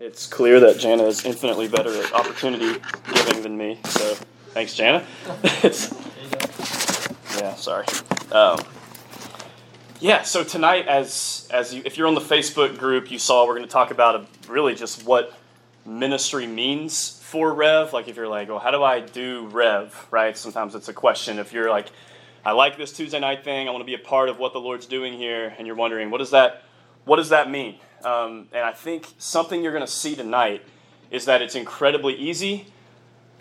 it's clear that Jana is infinitely better at opportunity giving than me. So thanks, Jana. yeah, sorry. Um, yeah, so tonight, as as you, if you're on the Facebook group, you saw we're going to talk about a, really just what ministry means for Rev. Like if you're like, well, how do I do Rev? Right? Sometimes it's a question. If you're like, I like this Tuesday night thing. I want to be a part of what the Lord's doing here, and you're wondering, what does that what does that mean? Um, and I think something you're going to see tonight is that it's incredibly easy,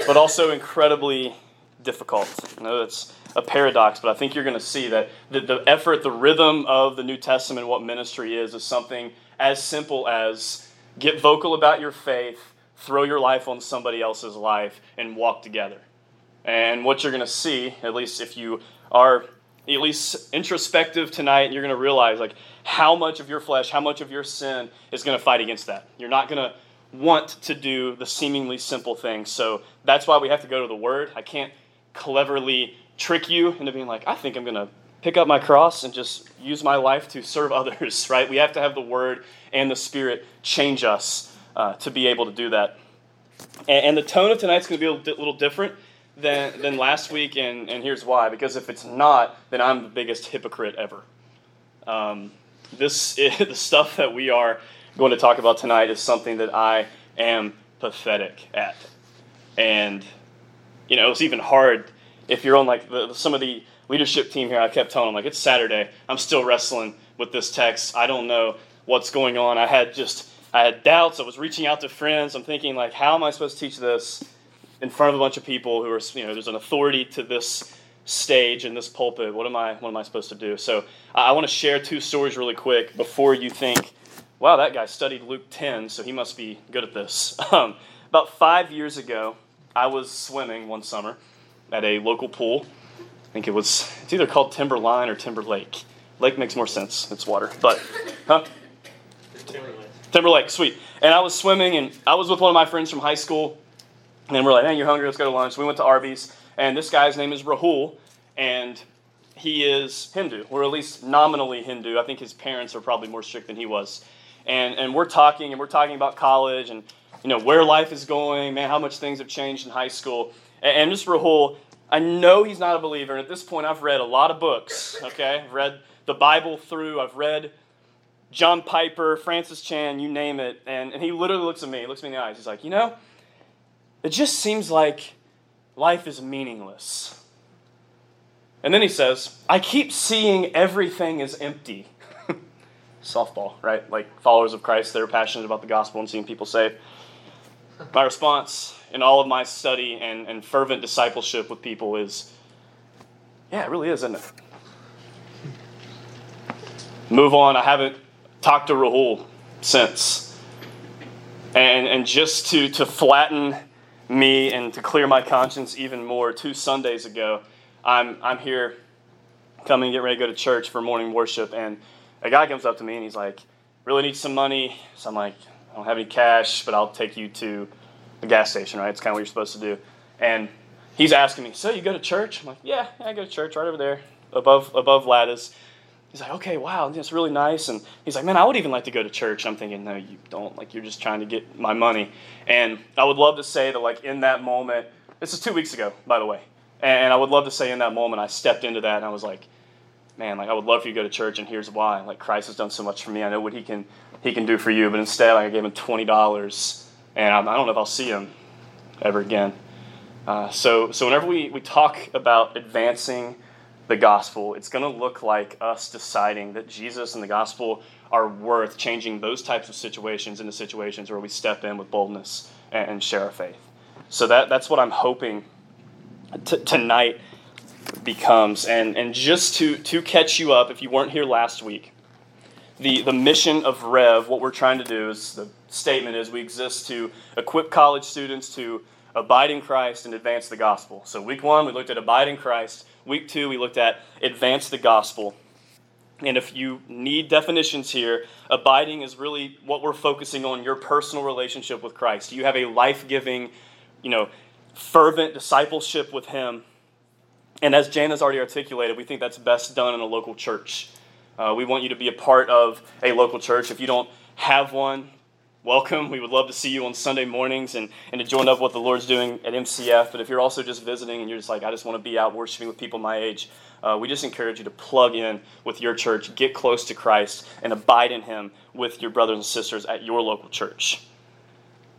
but also incredibly difficult. I know that's a paradox, but I think you're going to see that the, the effort, the rhythm of the New Testament, what ministry is, is something as simple as get vocal about your faith, throw your life on somebody else's life, and walk together. And what you're going to see, at least if you are at least introspective tonight, you're going to realize like how much of your flesh, how much of your sin is going to fight against that. You're not going to want to do the seemingly simple things. So that's why we have to go to the Word. I can't cleverly trick you into being like, I think I'm going to pick up my cross and just use my life to serve others, right? We have to have the Word and the Spirit change us uh, to be able to do that. And, and the tone of tonight's going to be a little different than, than last week, and, and here's why. Because if it's not, then I'm the biggest hypocrite ever. Um, this is, the stuff that we are going to talk about tonight is something that I am pathetic at. And, you know, it's even hard if you're on like the, some of the leadership team here. I kept telling them, like, it's Saturday. I'm still wrestling with this text. I don't know what's going on. I had just, I had doubts. I was reaching out to friends. I'm thinking, like, how am I supposed to teach this? in front of a bunch of people who are, you know, there's an authority to this stage in this pulpit. What am I, what am I supposed to do? So I want to share two stories really quick before you think, wow, that guy studied Luke 10, so he must be good at this. Um, about five years ago, I was swimming one summer at a local pool. I think it was, it's either called Timberline or Timber Lake. Lake makes more sense, it's water. But, huh? Timberlake. Timberlake, sweet. And I was swimming, and I was with one of my friends from high school and we're like, man, you're hungry, let's go to lunch. We went to Arby's, and this guy's name is Rahul, and he is Hindu, or at least nominally Hindu. I think his parents are probably more strict than he was. And, and we're talking, and we're talking about college and you know where life is going, man, how much things have changed in high school. And, and just Rahul, I know he's not a believer, and at this point I've read a lot of books, okay? I've read the Bible through, I've read John Piper, Francis Chan, you name it, and, and he literally looks at me, looks me in the eyes, he's like, you know, it just seems like life is meaningless. And then he says, I keep seeing everything is empty. Softball, right? Like followers of Christ, they're passionate about the gospel and seeing people saved. My response in all of my study and, and fervent discipleship with people is, yeah, it really is, isn't it? Move on. I haven't talked to Rahul since. And, and just to, to flatten me and to clear my conscience even more, two Sundays ago, I'm, I'm here coming, get ready to go to church for morning worship, and a guy comes up to me and he's like, Really need some money. So I'm like, I don't have any cash, but I'll take you to the gas station, right? It's kind of what you're supposed to do. And he's asking me, So you go to church? I'm like, Yeah, yeah I go to church right over there, above, above Lattice. He's like, okay, wow, that's really nice. And he's like, man, I would even like to go to church. I'm thinking, no, you don't. Like, you're just trying to get my money. And I would love to say that, like, in that moment, this is two weeks ago, by the way. And I would love to say in that moment, I stepped into that and I was like, man, like, I would love for you to go to church, and here's why. Like, Christ has done so much for me. I know what he can, he can do for you. But instead, like, I gave him $20, and I don't know if I'll see him ever again. Uh, so, so whenever we, we talk about advancing the gospel, it's going to look like us deciding that Jesus and the gospel are worth changing those types of situations into situations where we step in with boldness and, share our faith. So that, that's what I'm hoping t- tonight becomes. And, and just to, to catch you up, if you weren't here last week, the, the mission of Rev, what we're trying to do is the statement is we exist to equip college students to abide in Christ and advance the gospel. So, week one, we looked at abide in Christ. Week two, we looked at advance the gospel. And if you need definitions here, abiding is really what we're focusing on your personal relationship with Christ. You have a life giving, you know, fervent discipleship with Him. And as Jan has already articulated, we think that's best done in a local church. Uh, we want you to be a part of a local church. If you don't have one, welcome. We would love to see you on Sunday mornings and, and to join up with what the Lord's doing at MCF. But if you're also just visiting and you're just like, I just want to be out worshiping with people my age, uh, we just encourage you to plug in with your church, get close to Christ, and abide in Him with your brothers and sisters at your local church.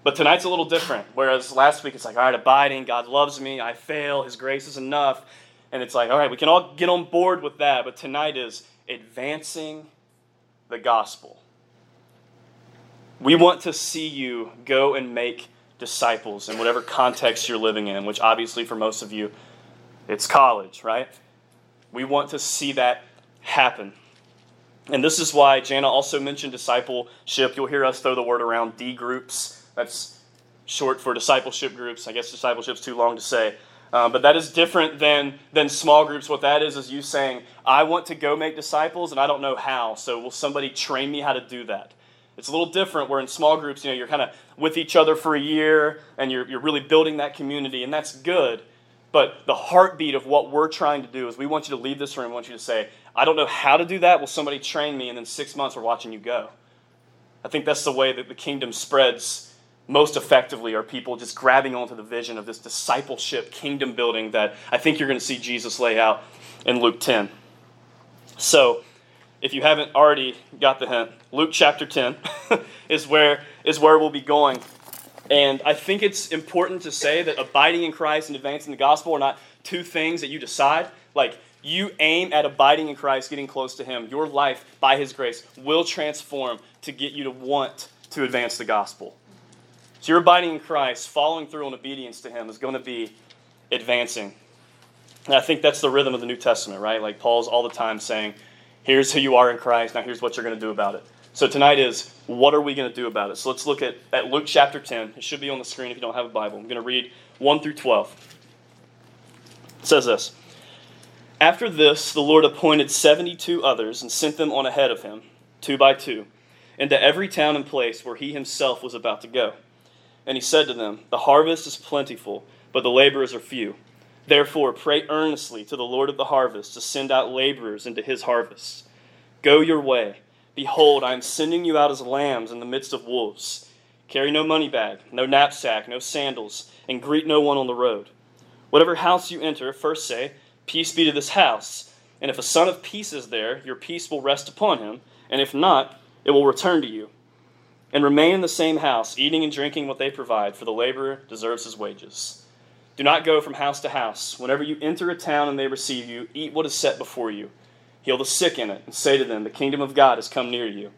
But tonight's a little different. Whereas last week it's like, all right, abiding, God loves me, I fail, His grace is enough. And it's like, all right, we can all get on board with that. But tonight is advancing the gospel. We want to see you go and make disciples in whatever context you're living in, which obviously for most of you, it's college, right? We want to see that happen. And this is why Jana also mentioned discipleship. You'll hear us throw the word around D groups. That's short for discipleship groups. I guess discipleship's too long to say. Uh, but that is different than, than small groups. What that is, is you saying, I want to go make disciples and I don't know how. So will somebody train me how to do that? It's a little different where in small groups, you know, you're kind of with each other for a year and you're, you're really building that community, and that's good. But the heartbeat of what we're trying to do is we want you to leave this room, we want you to say, I don't know how to do that. Will somebody train me? And then six months we're watching you go. I think that's the way that the kingdom spreads most effectively are people just grabbing onto the vision of this discipleship kingdom building that I think you're going to see Jesus lay out in Luke 10. So, if you haven't already got the hint, Luke chapter 10 is where is where we'll be going. And I think it's important to say that abiding in Christ and advancing the gospel are not two things that you decide. Like you aim at abiding in Christ, getting close to him. Your life by his grace will transform to get you to want to advance the gospel. So your abiding in Christ, following through on obedience to him is going to be advancing. And I think that's the rhythm of the New Testament, right? Like Paul's all the time saying, Here's who you are in Christ. Now, here's what you're going to do about it. So, tonight is what are we going to do about it? So, let's look at, at Luke chapter 10. It should be on the screen if you don't have a Bible. I'm going to read 1 through 12. It says this After this, the Lord appointed 72 others and sent them on ahead of him, two by two, into every town and place where he himself was about to go. And he said to them, The harvest is plentiful, but the laborers are few. Therefore, pray earnestly to the Lord of the harvest to send out laborers into his harvest. Go your way. Behold, I am sending you out as lambs in the midst of wolves. Carry no money bag, no knapsack, no sandals, and greet no one on the road. Whatever house you enter, first say, Peace be to this house. And if a son of peace is there, your peace will rest upon him, and if not, it will return to you. And remain in the same house, eating and drinking what they provide, for the laborer deserves his wages. Do not go from house to house. Whenever you enter a town and they receive you, eat what is set before you. Heal the sick in it, and say to them, The kingdom of God has come near you.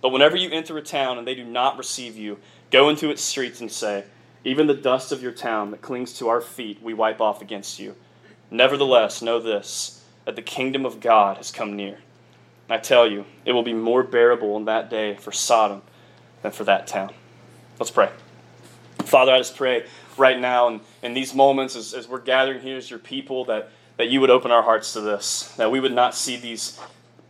But whenever you enter a town and they do not receive you, go into its streets and say, Even the dust of your town that clings to our feet we wipe off against you. Nevertheless, know this, that the kingdom of God has come near. I tell you, it will be more bearable in that day for Sodom than for that town. Let's pray. Father, I just pray right now and in these moments as, as we're gathering here as your people that, that you would open our hearts to this, that we would not see these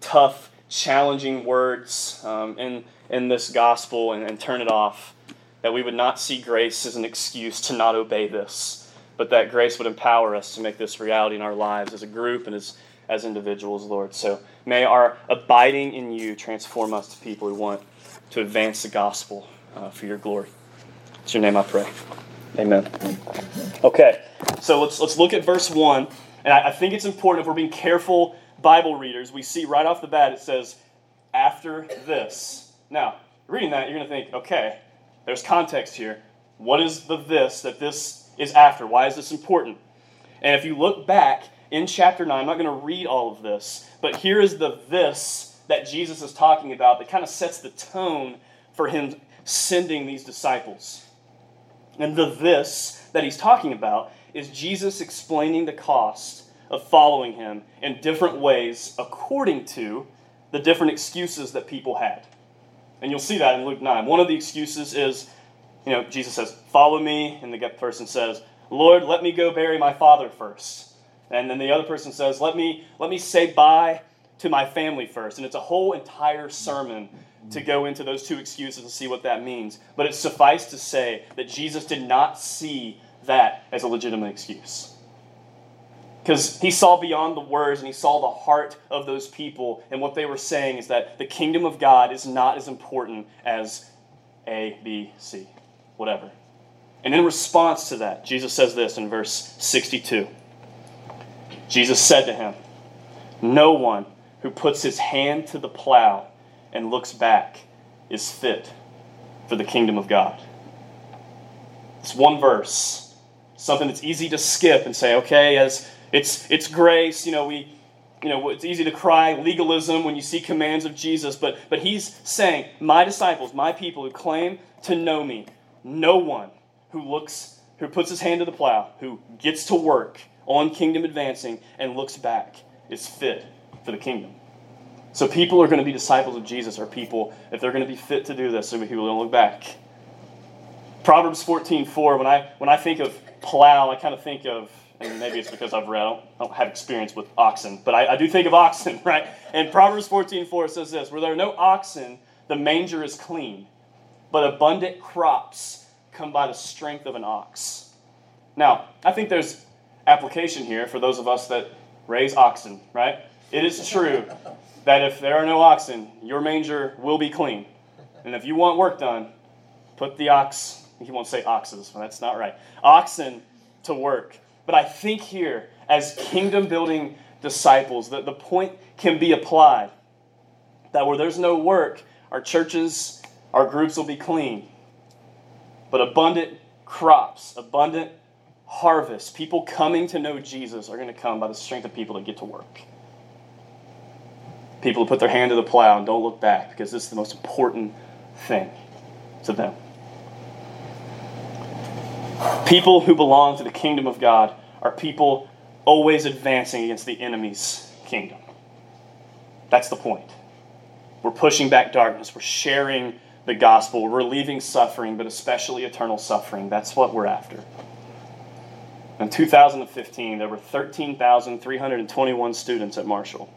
tough, challenging words um, in, in this gospel and, and turn it off, that we would not see grace as an excuse to not obey this, but that grace would empower us to make this reality in our lives as a group and as, as individuals, Lord. So may our abiding in you transform us to people who want to advance the gospel uh, for your glory. It's your name I pray. Amen. Okay, so let's let's look at verse one, and I, I think it's important if we're being careful Bible readers. We see right off the bat it says, "After this." Now, reading that, you're going to think, okay, there's context here. What is the this that this is after? Why is this important? And if you look back in chapter 9, I'm not going to read all of this, but here is the this that Jesus is talking about that kind of sets the tone for him sending these disciples. And the this that he's talking about is Jesus explaining the cost of following him in different ways according to the different excuses that people had. And you'll see that in Luke 9. One of the excuses is, you know, Jesus says, Follow me. And the person says, Lord, let me go bury my father first. And then the other person says, Let me, let me say bye to my family first. And it's a whole entire sermon to go into those two excuses and see what that means. But it's suffice to say that Jesus did not see that as a legitimate excuse. Because he saw beyond the words and he saw the heart of those people, and what they were saying is that the kingdom of God is not as important as A, B, C, whatever. And in response to that, Jesus says this in verse 62. Jesus said to him, No one who puts his hand to the plow and looks back is fit for the kingdom of God. It's one verse, something that's easy to skip and say, okay, as it's it's grace, you know, we you know, it's easy to cry legalism when you see commands of Jesus, but but he's saying, my disciples, my people who claim to know me, no one who looks who puts his hand to the plow, who gets to work on kingdom advancing and looks back is fit for the kingdom. So people are going to be disciples of Jesus, or people, if they're going to be fit to do this, so people don't look back. Proverbs 14, 4, when I, when I think of plow, I kind of think of, and maybe it's because I've read, I don't, I don't have experience with oxen, but I, I, do think of oxen, right? And Proverbs 14, 4 says this Where there are no oxen, the manger is clean, but abundant crops come by the strength of an ox. Now, I think there's application here for those of us that raise oxen, right? It is true that if there are no oxen, your manger will be clean. And if you want work done, put the ox, he won't say oxes, that's not right, oxen to work. But I think here, as kingdom building disciples, that the point can be applied that where there's no work, our churches, our groups will be clean. But abundant crops, abundant harvest, people coming to know Jesus are going to come by the strength of people to get to work. People who put their hand to the plow and don't look back because this is the most important thing to them. People who belong to the kingdom of God are people always advancing against the enemy's kingdom. That's the point. We're pushing back darkness. We're sharing the gospel. We're relieving suffering, but especially eternal suffering. That's what we're after. In 2015, there were 13,321 students at Marshall.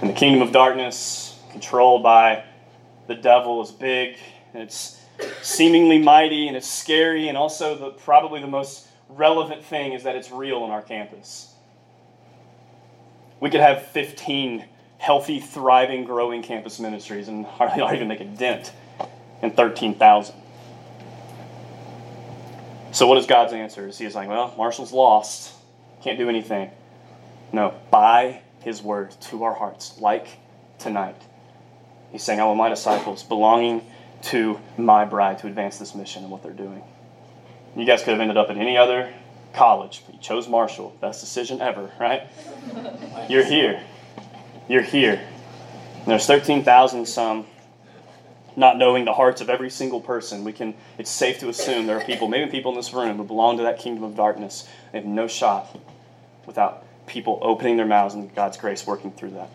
And the kingdom of darkness, controlled by the devil, is big, and it's seemingly mighty, and it's scary, and also the, probably the most relevant thing is that it's real on our campus. We could have 15 healthy, thriving, growing campus ministries and hardly not even make a dent in 13,000. So, what is God's answer? Is He saying, well, Marshall's lost, can't do anything? No, by His word to our hearts, like tonight. He's saying, I want my disciples belonging to my bride to advance this mission and what they're doing. You guys could have ended up at any other college, but you chose Marshall. Best decision ever, right? You're here. You're here. And there's 13,000 some not knowing the hearts of every single person, we can it's safe to assume there are people, maybe people in this room, who belong to that kingdom of darkness. They have no shot without people opening their mouths and God's grace working through that.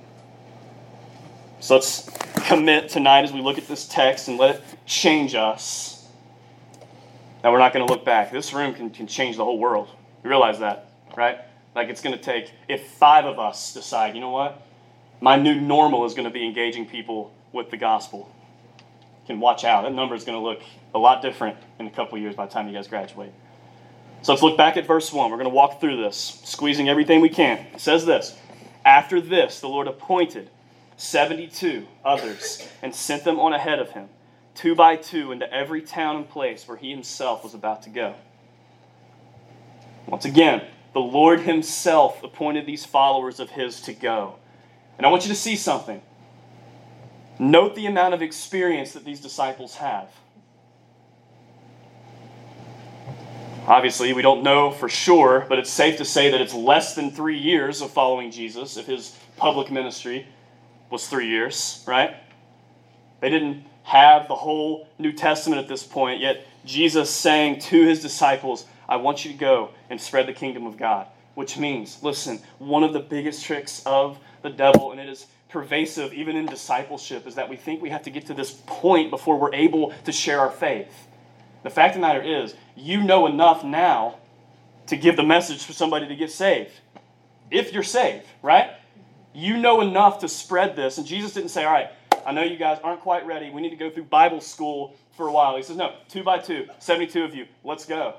So let's commit tonight as we look at this text and let it change us. Now we're not going to look back. This room can, can change the whole world. You realize that, right? Like it's going to take, if five of us decide, you know what? My new normal is going to be engaging people with the gospel You can watch out. That number is going to look a lot different in a couple years by the time you guys graduate. So let's look back at verse 1. We're going to walk through this, squeezing everything we can. It says this After this, the Lord appointed 72 others and sent them on ahead of him, two by two, into every town and place where he himself was about to go. Once again, the Lord himself appointed these followers of his to go. And I want you to see something. Note the amount of experience that these disciples have. Obviously, we don't know for sure, but it's safe to say that it's less than three years of following Jesus if his public ministry was three years, right? They didn't have the whole New Testament at this point, yet Jesus saying to his disciples, I want you to go and spread the kingdom of God. Which means, listen, one of the biggest tricks of the devil, and it is pervasive even in discipleship is that we think we have to get to this point before we're able to share our faith. The fact of the matter is, you know enough now to give the message for somebody to get saved. If you're saved, right? You know enough to spread this. And Jesus didn't say, All right, I know you guys aren't quite ready. We need to go through Bible school for a while. He says, No, two by two, 72 of you, let's go.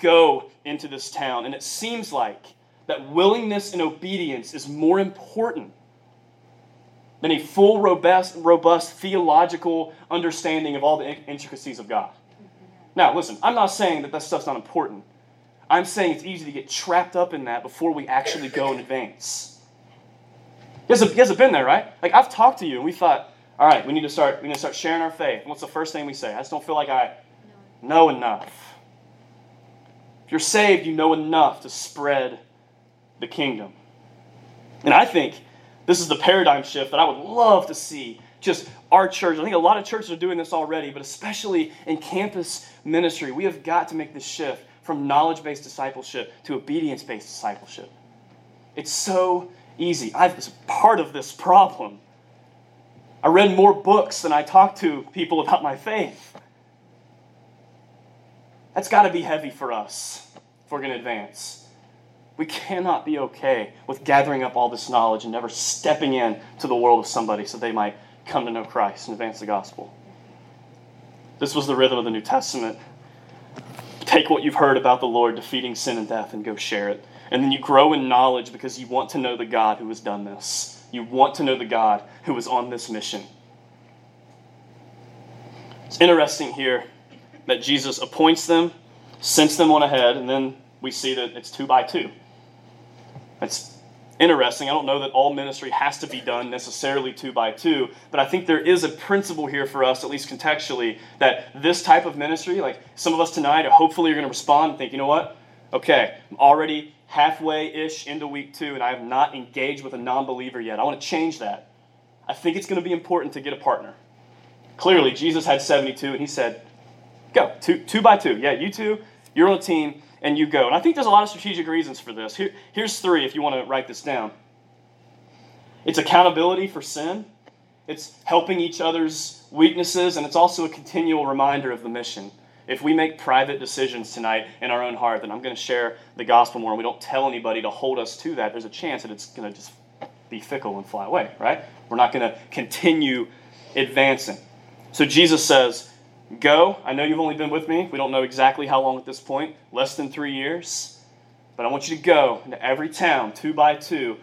Go into this town. And it seems like that willingness and obedience is more important than a full, robust, robust theological understanding of all the intricacies of God. Now, listen, I'm not saying that that stuff's not important. I'm saying it's easy to get trapped up in that before we actually go and advance. You guys, have, you guys have been there, right? Like I've talked to you and we thought, all right, we need to start. We need to start sharing our faith. And what's the first thing we say? I just don't feel like I know enough. If you're saved, you know enough to spread the kingdom. And I think this is the paradigm shift that I would love to see just our church. I think a lot of churches are doing this already, but especially in campus ministry, we have got to make this shift from knowledge based discipleship to obedience based discipleship. It's so easy. I was part of this problem. I read more books than I talked to people about my faith. That's got to be heavy for us if we're going to advance. We cannot be okay with gathering up all this knowledge and never stepping in to the world of somebody so they might come to know Christ and advance the gospel. This was the rhythm of the New Testament. Take what you've heard about the Lord defeating sin and death and go share it. And then you grow in knowledge because you want to know the God who has done this. You want to know the God who is on this mission. It's interesting here that Jesus appoints them, sends them on ahead, and then we see that it's two by two. It's interesting. I don't know that all ministry has to be done necessarily two by two, but I think there is a principle here for us, at least contextually, that this type of ministry, like some of us tonight, hopefully you're going to respond and think, you know what? Okay, I'm already halfway ish into week two, and I have not engaged with a non believer yet. I want to change that. I think it's going to be important to get a partner. Clearly, Jesus had 72, and he said, Go, two, two by two. Yeah, you two, you're on a team and you go. And I think there's a lot of strategic reasons for this. Here, here's three if you want to write this down it's accountability for sin, it's helping each other's weaknesses, and it's also a continual reminder of the mission. If we make private decisions tonight in our own heart, then I'm going to share the gospel more, and we don't tell anybody to hold us to that, there's a chance that it's going to just be fickle and fly away, right? We're not going to continue advancing. So Jesus says, Go. I know you've only been with me. We don't know exactly how long at this point, less than three years. But I want you to go into every town, two by two.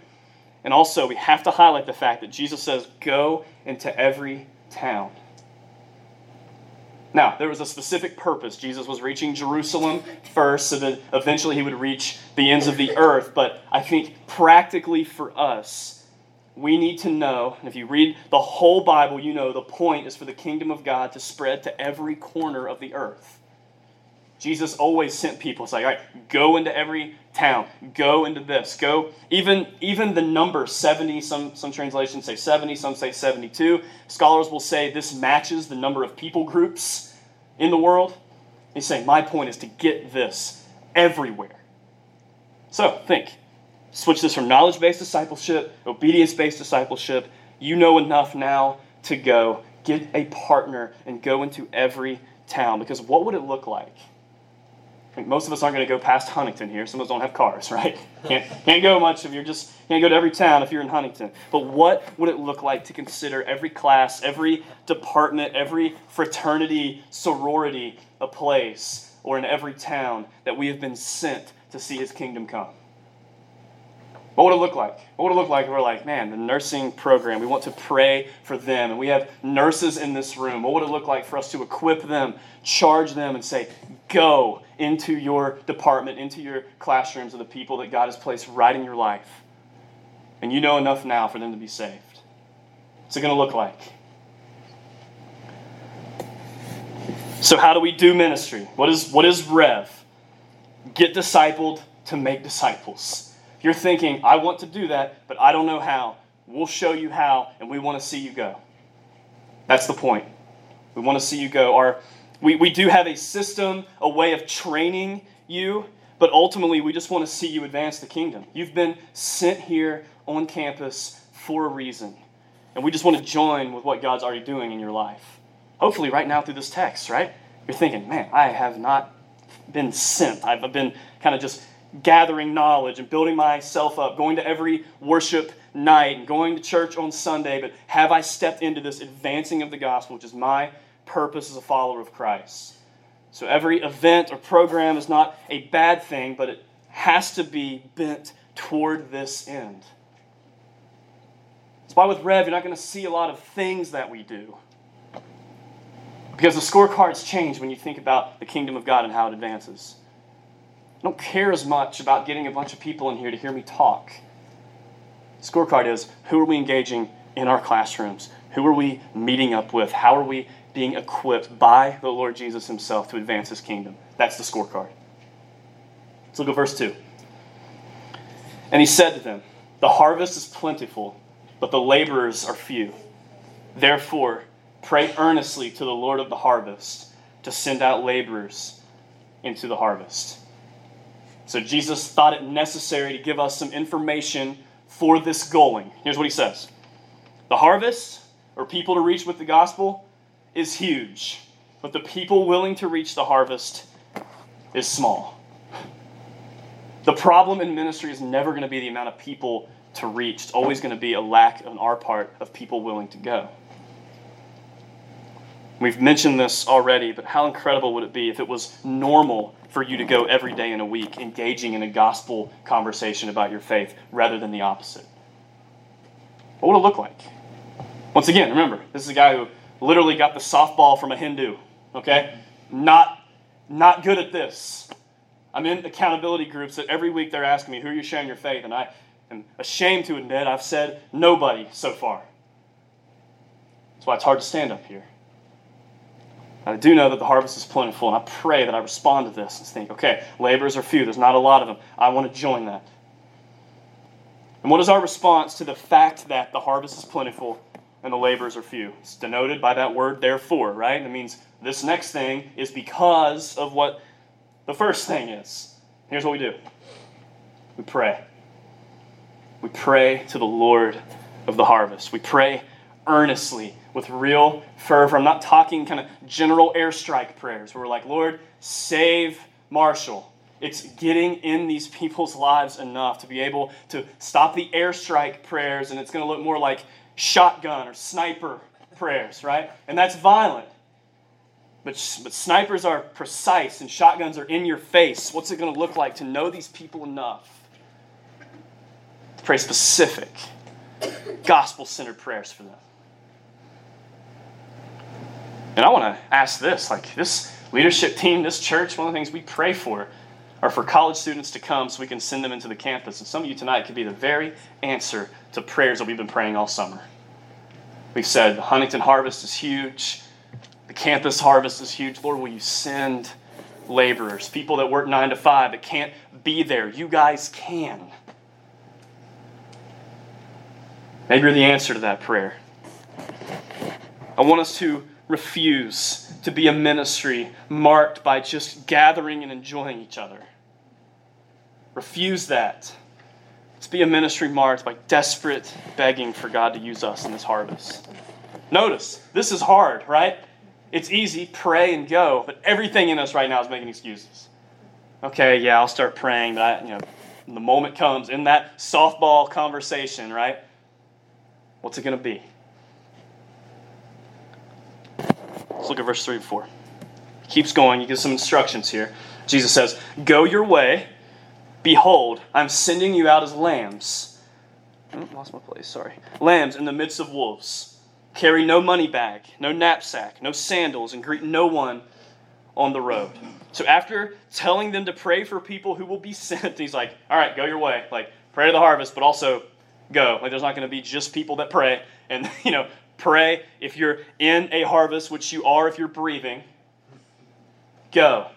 And also, we have to highlight the fact that Jesus says, Go into every town. Now, there was a specific purpose. Jesus was reaching Jerusalem first, so that eventually he would reach the ends of the earth. But I think practically for us, we need to know, and if you read the whole Bible, you know the point is for the kingdom of God to spread to every corner of the earth. Jesus always sent people. It's like, all right, go into every town, go into this, go. Even even the number 70, some, some translations say 70, some say 72. Scholars will say this matches the number of people groups in the world. He's saying, my point is to get this everywhere. So think Switch this from knowledge based discipleship, obedience based discipleship. You know enough now to go. Get a partner and go into every town. Because what would it look like? Like most of us aren't going to go past Huntington here. Some of us don't have cars, right? Can't, can't go much if you're just, can't go to every town if you're in Huntington. But what would it look like to consider every class, every department, every fraternity, sorority a place, or in every town that we have been sent to see his kingdom come? What would it look like? What would it look like if we're like, man, the nursing program, we want to pray for them, and we have nurses in this room. What would it look like for us to equip them, charge them, and say, go into your department, into your classrooms of the people that God has placed right in your life? And you know enough now for them to be saved. What's it going to look like? So, how do we do ministry? What is, what is Rev? Get discipled to make disciples you're thinking, I want to do that, but I don't know how, we'll show you how, and we want to see you go. That's the point. We want to see you go. Our, we, we do have a system, a way of training you, but ultimately we just want to see you advance the kingdom. You've been sent here on campus for a reason. And we just want to join with what God's already doing in your life. Hopefully, right now through this text, right? You're thinking, man, I have not been sent. I've been kind of just gathering knowledge and building myself up, going to every worship night and going to church on Sunday, but have I stepped into this advancing of the gospel, which is my purpose as a follower of Christ? So every event or program is not a bad thing, but it has to be bent toward this end. That's why with Rev, you're not going to see a lot of things that we do. Because the scorecards change when you think about the kingdom of God and how it advances. I don't care as much about getting a bunch of people in here to hear me talk. Scorecard is who are we engaging in our classrooms? Who are we meeting up with? How are we being equipped by the Lord Jesus Himself to advance His kingdom? That's the scorecard. Let's look at verse 2. And he said to them, The harvest is plentiful, but the laborers are few. Therefore, pray earnestly to the Lord of the harvest to send out laborers into the harvest. So Jesus thought it necessary to give us some information for this going. Here's what he says The harvest, or people to reach with the gospel, is huge, but the people willing to reach the harvest is small. The problem in ministry is never going to be the amount of people to reach. It's always going to be a lack on our part of people willing to go. We've mentioned this already, but how incredible would it be if it was normal for you to go every day in a week engaging in a gospel conversation about your faith rather than the opposite? What would it look like? Once again, remember, this is a guy who literally got the softball from a Hindu, okay? Not, not good at this. I'm in accountability groups that every week they're asking me, who are you sharing your faith? And I am ashamed to admit I've said nobody so far. That's why it's hard to stand up here. I do know that the harvest is plentiful, and I pray that I respond to this and think, okay, laborers are few, there's not a lot of them. I want to join that. And what is our response to the fact that the harvest is plentiful and the laborers are few? It's denoted by that word, therefore, right? It means this next thing is because of what the first thing is. Here's what we do we pray. We pray to the Lord of the harvest. We pray earnestly with real fervor. I'm not talking kind of general airstrike prayers where we're like, Lord, save Marshall. It's getting in these people's lives enough to be able to stop the airstrike prayers, and it's going to look more like shotgun or sniper prayers, right? And that's violent. But, but snipers are precise and shotguns are in your face. What's it going to look like to know these people enough? To pray specific, gospel centered prayers for them. And I want to ask this like, this leadership team, this church, one of the things we pray for are for college students to come so we can send them into the campus. And some of you tonight could be the very answer to prayers that we've been praying all summer. We've said the Huntington harvest is huge, the campus harvest is huge. Lord, will you send laborers, people that work nine to five that can't be there? You guys can. Maybe you're the answer to that prayer. I want us to refuse to be a ministry marked by just gathering and enjoying each other. Refuse that. Let's be a ministry marked by desperate begging for God to use us in this harvest. Notice, this is hard, right? It's easy, pray and go, but everything in us right now is making excuses. Okay, yeah, I'll start praying, but I, you know, the moment comes in that softball conversation, right? What's it going to be? Let's look at verse 3 and 4. keeps going. He gives some instructions here. Jesus says, Go your way. Behold, I'm sending you out as lambs. Oh, lost my place, sorry. Lambs in the midst of wolves. Carry no money bag, no knapsack, no sandals, and greet no one on the road. So after telling them to pray for people who will be sent, he's like, All right, go your way. Like, pray to the harvest, but also go. Like, there's not going to be just people that pray. And, you know, Pray if you're in a harvest, which you are if you're breathing. Go.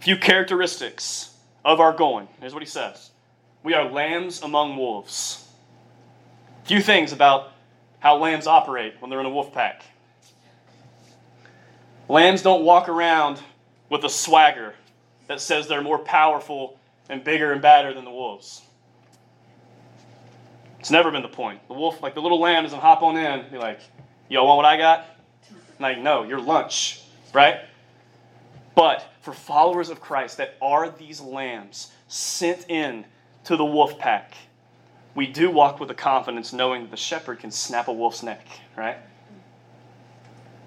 Few characteristics of our going. Here's what he says We are lambs among wolves. Few things about how lambs operate when they're in a wolf pack. Lambs don't walk around with a swagger that says they're more powerful and bigger and badder than the wolves. It's never been the point. The wolf, like the little lamb, doesn't hop on in be like, y'all want what I got? like, no, your lunch, right? But for followers of Christ that are these lambs sent in to the wolf pack, we do walk with the confidence knowing that the shepherd can snap a wolf's neck, right?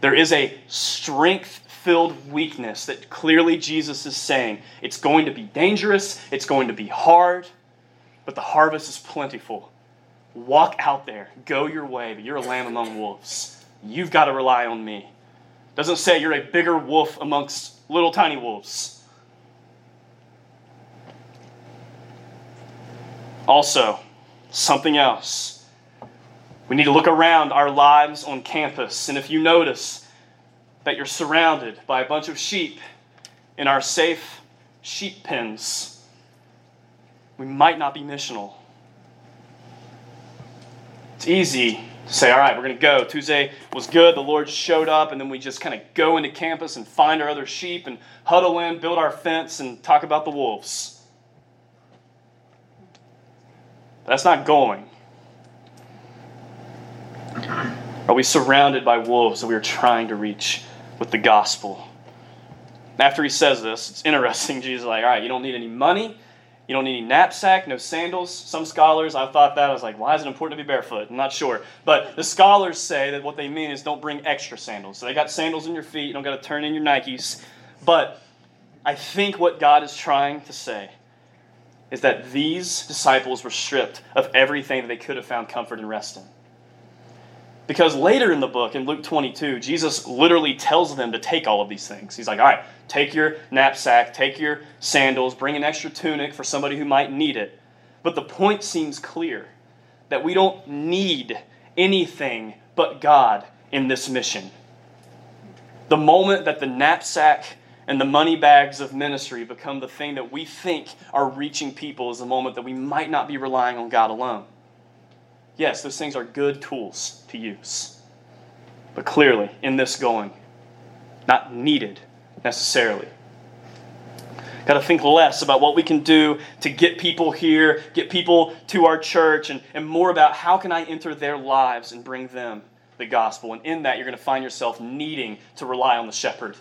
There is a strength filled weakness that clearly Jesus is saying it's going to be dangerous, it's going to be hard, but the harvest is plentiful walk out there, go your way, but you're a lamb among wolves. You've got to rely on me. Doesn't say you're a bigger wolf amongst little tiny wolves. Also, something else. We need to look around our lives on campus, and if you notice that you're surrounded by a bunch of sheep in our safe sheep pens, we might not be missional. It's easy to say, all right, we're going to go. Tuesday was good. The Lord showed up, and then we just kind of go into campus and find our other sheep and huddle in, build our fence, and talk about the wolves. That's not going. Are we surrounded by wolves that we are trying to reach with the gospel? After he says this, it's interesting. Jesus is like, all right, you don't need any money. You don't need any knapsack, no sandals. Some scholars, I thought that, I was like, why is it important to be barefoot? I'm not sure. But the scholars say that what they mean is don't bring extra sandals. So they got sandals in your feet, you don't got to turn in your Nikes. But I think what God is trying to say is that these disciples were stripped of everything that they could have found comfort and rest in. Because later in the book, in Luke 22, Jesus literally tells them to take all of these things. He's like, all right, take your knapsack, take your sandals, bring an extra tunic for somebody who might need it. But the point seems clear that we don't need anything but God in this mission. The moment that the knapsack and the money bags of ministry become the thing that we think are reaching people is the moment that we might not be relying on God alone. Yes, those things are good tools to use. But clearly, in this going, not needed necessarily. Got to think less about what we can do to get people here, get people to our church, and, and more about how can I enter their lives and bring them the gospel. And in that, you're going to find yourself needing to rely on the shepherd.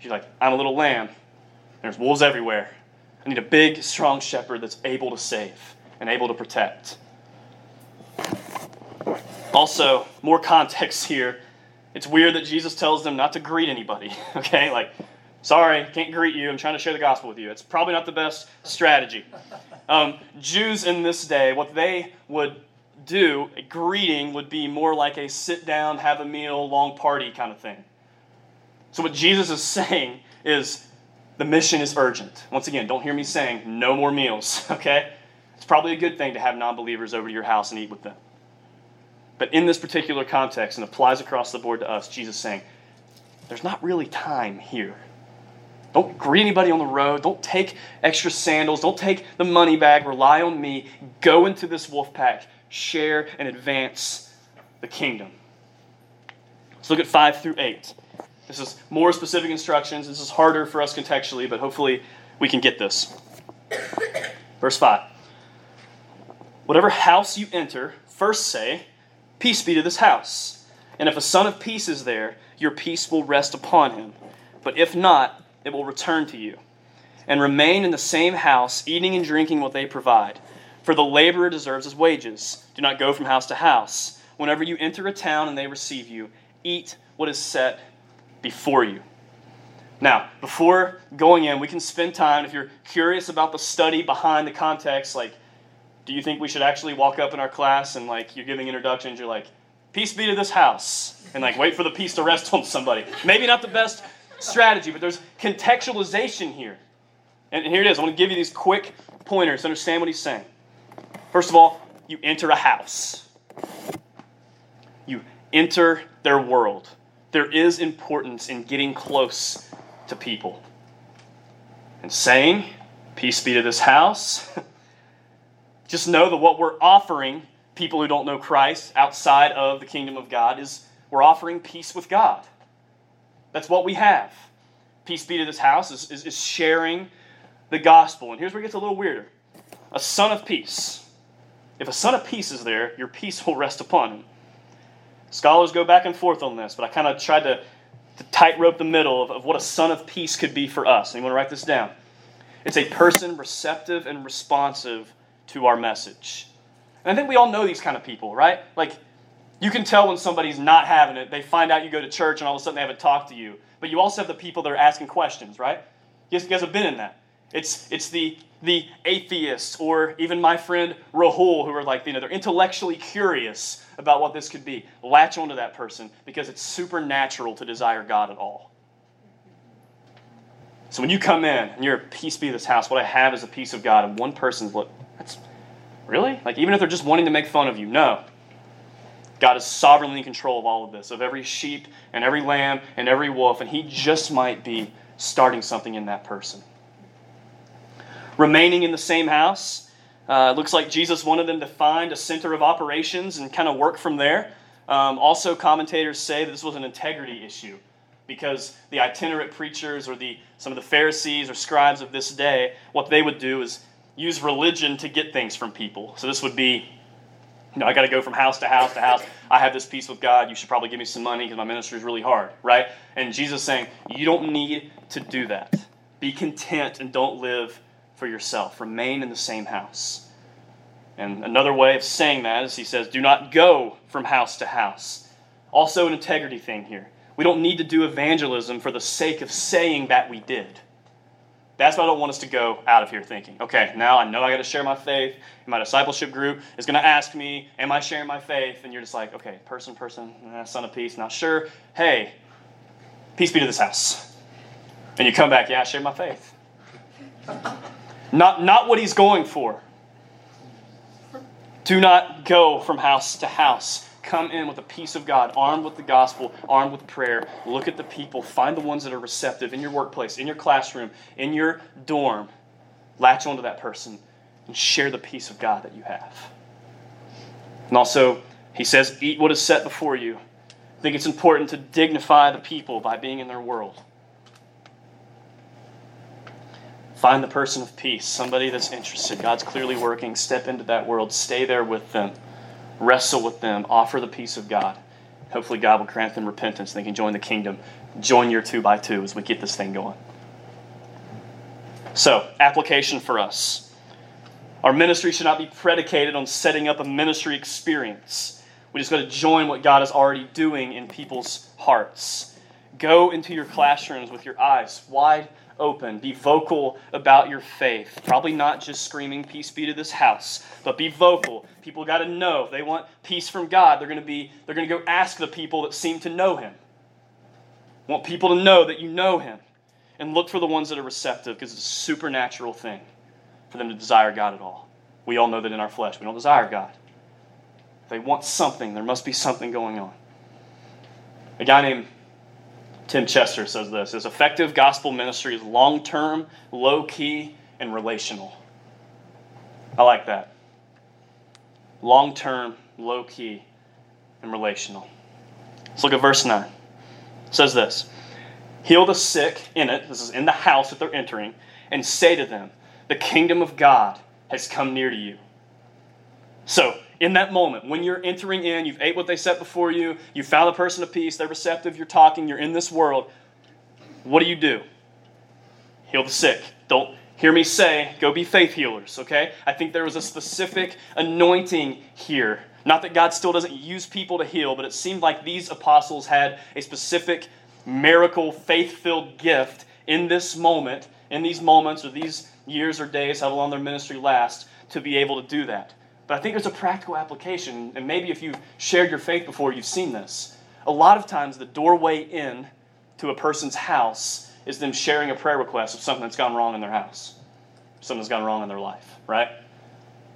You're like, I'm a little lamb. There's wolves everywhere. I need a big, strong shepherd that's able to save and able to protect. Also, more context here. It's weird that Jesus tells them not to greet anybody, okay? Like, sorry, can't greet you. I'm trying to share the gospel with you. It's probably not the best strategy. Um, Jews in this day, what they would do, a greeting would be more like a sit down, have a meal, long party kind of thing. So, what Jesus is saying is the mission is urgent. Once again, don't hear me saying no more meals, okay? It's probably a good thing to have non believers over to your house and eat with them. But in this particular context, and applies across the board to us, Jesus saying, there's not really time here. Don't greet anybody on the road. Don't take extra sandals. Don't take the money bag. Rely on me. Go into this wolf pack. Share and advance the kingdom. Let's look at 5 through 8. This is more specific instructions. This is harder for us contextually, but hopefully we can get this. Verse 5 Whatever house you enter, first say, Peace be to this house. And if a son of peace is there, your peace will rest upon him. But if not, it will return to you. And remain in the same house, eating and drinking what they provide. For the laborer deserves his wages. Do not go from house to house. Whenever you enter a town and they receive you, eat what is set before you. Now, before going in, we can spend time, if you're curious about the study behind the context, like do you think we should actually walk up in our class and like you're giving introductions, you're like, peace be to this house, and like wait for the peace to rest on somebody? Maybe not the best strategy, but there's contextualization here. And here it is. I want to give you these quick pointers to understand what he's saying. First of all, you enter a house. You enter their world. There is importance in getting close to people. And saying, Peace be to this house, Just know that what we're offering people who don't know Christ outside of the kingdom of God is we're offering peace with God. That's what we have. Peace be to this house is, is, is sharing the gospel. And here's where it gets a little weirder a son of peace. If a son of peace is there, your peace will rest upon him. Scholars go back and forth on this, but I kind of tried to, to tightrope the middle of, of what a son of peace could be for us. To write this down? It's a person receptive and responsive to our message. And I think we all know these kind of people, right? Like, you can tell when somebody's not having it. They find out you go to church and all of a sudden they haven't talked to you. But you also have the people that are asking questions, right? You guys have been in that. It's, it's the the atheists or even my friend Rahul, who are like, you know, they're intellectually curious about what this could be. Latch onto that person because it's supernatural to desire God at all. So when you come in and you're a peace be this house, what I have is a peace of God, and one person's look, really? Like, even if they're just wanting to make fun of you, no. God is sovereignly in control of all of this, of every sheep and every lamb and every wolf, and He just might be starting something in that person. Remaining in the same house, uh, looks like Jesus wanted them to find a center of operations and kind of work from there. Um, also, commentators say that this was an integrity issue because the itinerant preachers or the, some of the Pharisees or scribes of this day, what they would do is use religion to get things from people. So this would be you know, I got to go from house to house to house. I have this peace with God. You should probably give me some money because my ministry is really hard, right? And Jesus saying, you don't need to do that. Be content and don't live for yourself. Remain in the same house. And another way of saying that is he says, do not go from house to house. Also, an integrity thing here. We don't need to do evangelism for the sake of saying that we did. That's what I don't want us to go out of here thinking. Okay, now I know I got to share my faith. And my discipleship group is going to ask me, Am I sharing my faith? And you're just like, Okay, person, person, eh, son of peace, not sure. Hey, peace be to this house. And you come back, Yeah, I share my faith. not, not what he's going for. Do not go from house to house come in with the peace of God, armed with the gospel, armed with prayer. Look at the people, find the ones that are receptive in your workplace, in your classroom, in your dorm. Latch onto that person and share the peace of God that you have. And also, he says, eat what is set before you. I think it's important to dignify the people by being in their world. Find the person of peace, somebody that's interested. God's clearly working. Step into that world. Stay there with them wrestle with them, offer the peace of God. Hopefully, God will grant them repentance and they can join the kingdom. Join your two by two as we get this thing going. So, application for us. Our ministry should not be predicated on setting up a ministry experience. We just got to join what God is already doing in people's hearts. Go into your classrooms with your eyes wide open. Be vocal about your faith. Probably not just screaming, Peace be to this house, but be vocal. People got to know. If they want peace from God, they're going to be they're going to go ask the people that seem to know him. Want people to know that you know him. And look for the ones that are receptive because it's a supernatural thing for them to desire God at all. We all know that in our flesh we don't desire God. If they want something, there must be something going on. A guy named Tim Chester says this is effective gospel ministry is long term, low key, and relational. I like that. Long term, low key, and relational. Let's look at verse 9. It says this Heal the sick in it, this is in the house that they're entering, and say to them, The kingdom of God has come near to you. So, in that moment, when you're entering in, you've ate what they set before you, you found a person of peace, they're receptive, you're talking, you're in this world, what do you do? Heal the sick. Don't hear me say, go be faith healers, okay? I think there was a specific anointing here. Not that God still doesn't use people to heal, but it seemed like these apostles had a specific miracle, faith filled gift in this moment, in these moments or these years or days, how long their ministry lasts, to be able to do that. But I think there's a practical application, and maybe if you've shared your faith before, you've seen this. A lot of times, the doorway in to a person's house is them sharing a prayer request of something that's gone wrong in their house, something that's gone wrong in their life, right?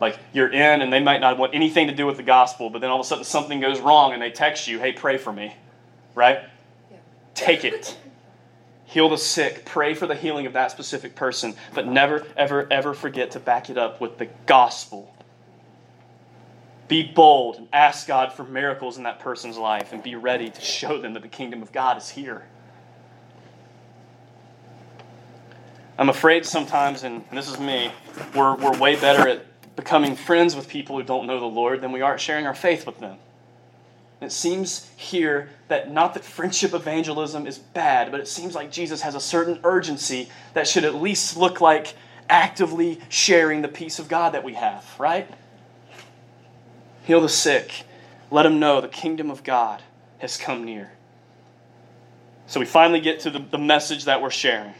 Like you're in, and they might not want anything to do with the gospel, but then all of a sudden something goes wrong, and they text you, "Hey, pray for me," right? Yeah. Take it. Heal the sick. Pray for the healing of that specific person, but never, ever, ever forget to back it up with the gospel be bold and ask God for miracles in that person's life and be ready to show them that the kingdom of God is here. I'm afraid sometimes, and this is me, we're, we're way better at becoming friends with people who don't know the Lord than we are at sharing our faith with them. it seems here that not that friendship evangelism is bad, but it seems like Jesus has a certain urgency that should at least look like actively sharing the peace of God that we have, right? Heal the sick. Let them know the kingdom of God has come near. So we finally get to the, the message that we're sharing.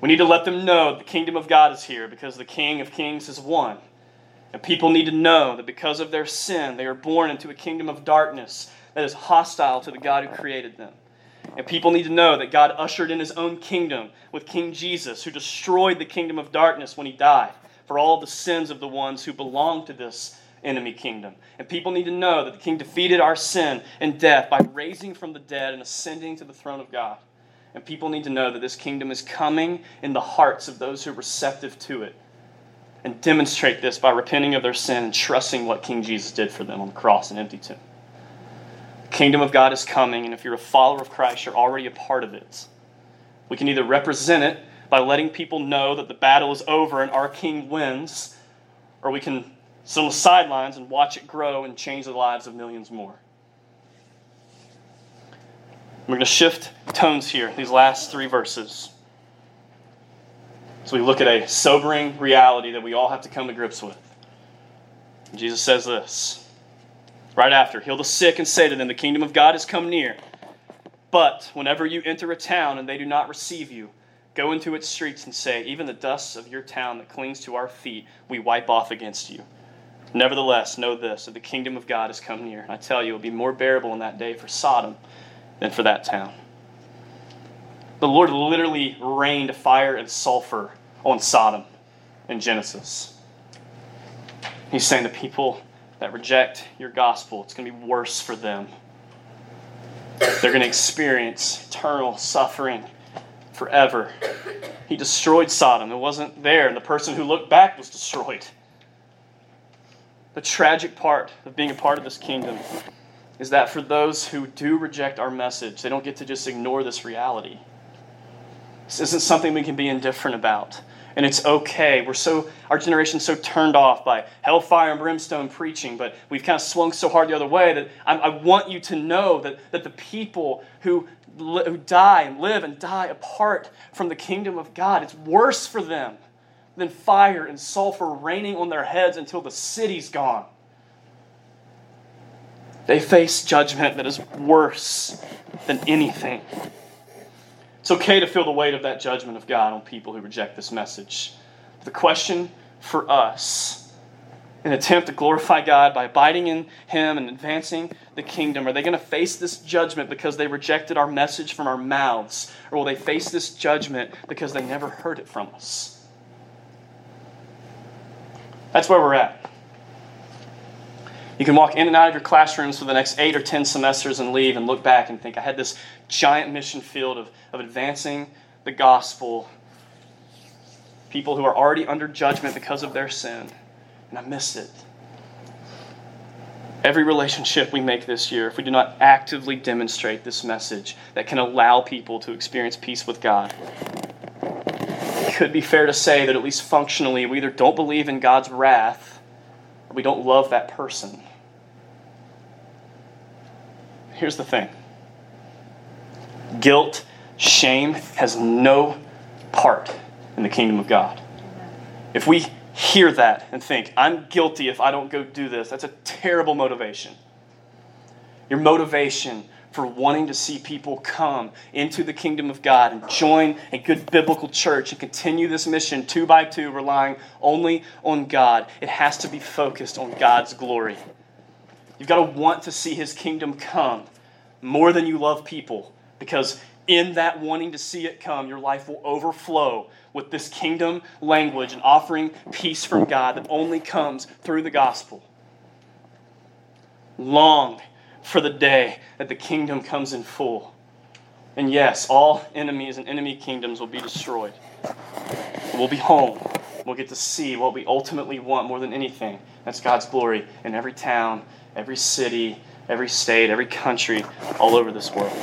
We need to let them know the kingdom of God is here because the King of Kings is one. And people need to know that because of their sin, they are born into a kingdom of darkness that is hostile to the God who created them. And people need to know that God ushered in his own kingdom with King Jesus, who destroyed the kingdom of darkness when he died for all the sins of the ones who belong to this enemy kingdom. And people need to know that the king defeated our sin and death by raising from the dead and ascending to the throne of God. And people need to know that this kingdom is coming in the hearts of those who are receptive to it. And demonstrate this by repenting of their sin and trusting what King Jesus did for them on the cross and empty tomb. The kingdom of God is coming, and if you're a follower of Christ, you're already a part of it. We can either represent it by letting people know that the battle is over and our king wins, or we can sit on the sidelines and watch it grow and change the lives of millions more. We're going to shift tones here, these last three verses. So we look at a sobering reality that we all have to come to grips with. Jesus says this right after Heal the sick and say to them, The kingdom of God has come near. But whenever you enter a town and they do not receive you, go into its streets and say, Even the dust of your town that clings to our feet, we wipe off against you. Nevertheless, know this that the kingdom of God has come near. And I tell you, it will be more bearable in that day for Sodom than for that town. The Lord literally rained fire and sulfur on Sodom in Genesis. He's saying the people that reject your gospel, it's going to be worse for them. They're going to experience eternal suffering forever. He destroyed Sodom. It wasn't there, and the person who looked back was destroyed. The tragic part of being a part of this kingdom is that for those who do reject our message, they don't get to just ignore this reality. This isn't something we can be indifferent about. And it's okay. We're so our generation's so turned off by hellfire and brimstone preaching, but we've kind of swung so hard the other way that I, I want you to know that, that the people who, who die and live and die apart from the kingdom of God, it's worse for them than fire and sulfur raining on their heads until the city's gone. They face judgment that is worse than anything. It's okay to feel the weight of that judgment of God on people who reject this message. The question for us, an attempt to glorify God by abiding in Him and advancing the kingdom, are they going to face this judgment because they rejected our message from our mouths? Or will they face this judgment because they never heard it from us? That's where we're at. You can walk in and out of your classrooms for the next eight or ten semesters and leave and look back and think, I had this giant mission field of, of advancing the gospel. People who are already under judgment because of their sin, and I missed it. Every relationship we make this year, if we do not actively demonstrate this message that can allow people to experience peace with God, could be fair to say that at least functionally, we either don't believe in God's wrath or we don't love that person. Here's the thing guilt, shame has no part in the kingdom of God. If we hear that and think, I'm guilty if I don't go do this, that's a terrible motivation. Your motivation for wanting to see people come into the kingdom of God and join a good biblical church and continue this mission two by two, relying only on God. It has to be focused on God's glory. You've got to want to see his kingdom come more than you love people because in that wanting to see it come, your life will overflow with this kingdom language and offering peace from God that only comes through the gospel. Long for the day that the kingdom comes in full. And yes, all enemies and enemy kingdoms will be destroyed. We'll be home. We'll get to see what we ultimately want more than anything. That's God's glory in every town, every city, every state, every country, all over this world.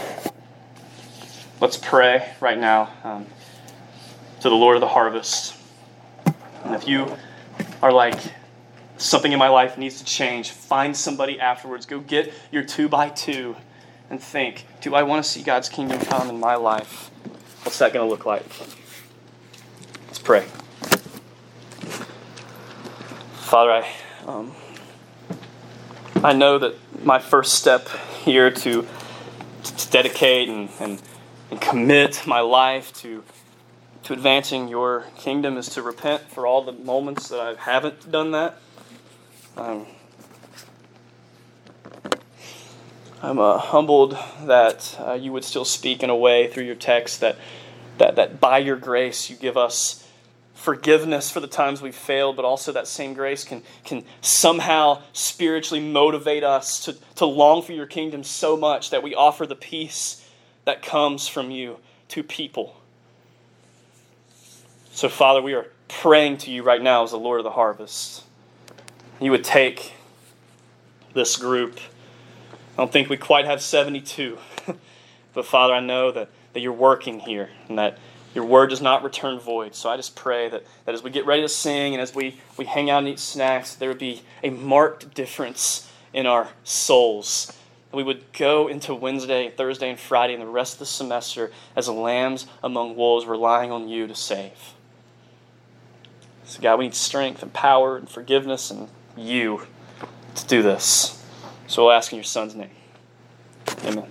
Let's pray right now um, to the Lord of the harvest. And if you are like, something in my life needs to change. Find somebody afterwards. Go get your two by two and think do I want to see God's kingdom come in my life? What's that going to look like? Let's pray. Father, I, um, I know that my first step here to, to dedicate and, and, and commit my life to to advancing your kingdom is to repent for all the moments that I haven't done that. Um, I'm uh, humbled that uh, you would still speak in a way through your text that, that, that by your grace you give us forgiveness for the times we've failed, but also that same grace can, can somehow spiritually motivate us to, to long for your kingdom so much that we offer the peace that comes from you to people. So, Father, we are praying to you right now as the Lord of the harvest. You would take this group. I don't think we quite have 72, but Father, I know that, that you're working here and that your word does not return void. So I just pray that, that as we get ready to sing and as we, we hang out and eat snacks, there would be a marked difference in our souls. That we would go into Wednesday, Thursday, and Friday and the rest of the semester as lambs among wolves, relying on you to save. So, God, we need strength and power and forgiveness and you to do this. So we'll ask in your Son's name. Amen.